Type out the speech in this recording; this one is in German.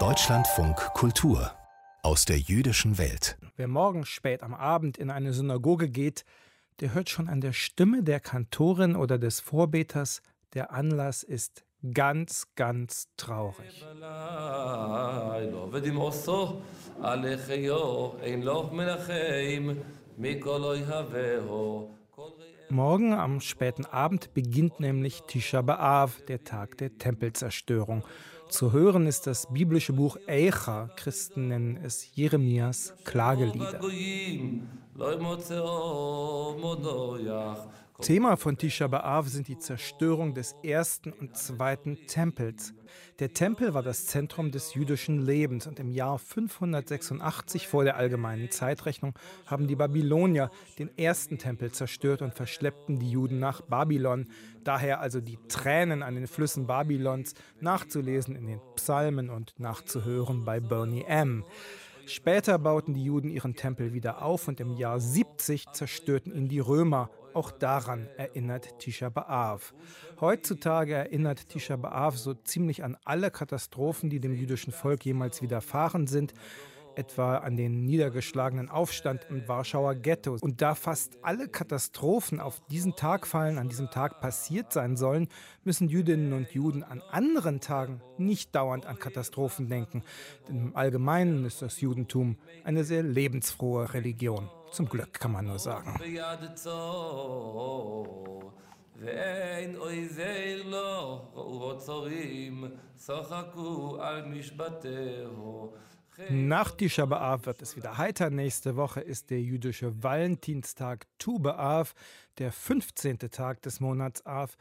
Deutschlandfunk Kultur aus der jüdischen Welt. Wer morgen spät am Abend in eine Synagoge geht, der hört schon an der Stimme der Kantorin oder des Vorbeters, der Anlass ist ganz, ganz traurig. Morgen am späten Abend beginnt nämlich Tisha B'Av, der Tag der Tempelzerstörung. Zu hören ist das biblische Buch Eicha, Christen nennen es Jeremias Klagelieder. Thema von Tisha B'Av sind die Zerstörung des ersten und zweiten Tempels. Der Tempel war das Zentrum des jüdischen Lebens und im Jahr 586 vor der allgemeinen Zeitrechnung haben die Babylonier den ersten Tempel zerstört und verschleppten die Juden nach Babylon. Daher also die Tränen an den Flüssen Babylons nachzulesen in den Psalmen und nachzuhören bei Bernie M. Später bauten die Juden ihren Tempel wieder auf und im Jahr 70 zerstörten ihn die Römer auch daran erinnert Tisha B'Av. Heutzutage erinnert Tisha B'Av so ziemlich an alle Katastrophen, die dem jüdischen Volk jemals widerfahren sind etwa an den niedergeschlagenen Aufstand im Warschauer Ghetto. Und da fast alle Katastrophen auf diesen Tag fallen, an diesem Tag passiert sein sollen, müssen Jüdinnen und Juden an anderen Tagen nicht dauernd an Katastrophen denken. Denn im Allgemeinen ist das Judentum eine sehr lebensfrohe Religion. Zum Glück kann man nur sagen. ואין אויבי לו, ובוצרים, צחקו על משבטהו. nach Tisha B'Av wird es wieder heiter. Nächste Woche ist der jüdische Valentinstag Tu B'Av, der 15. Tag des Monats Av.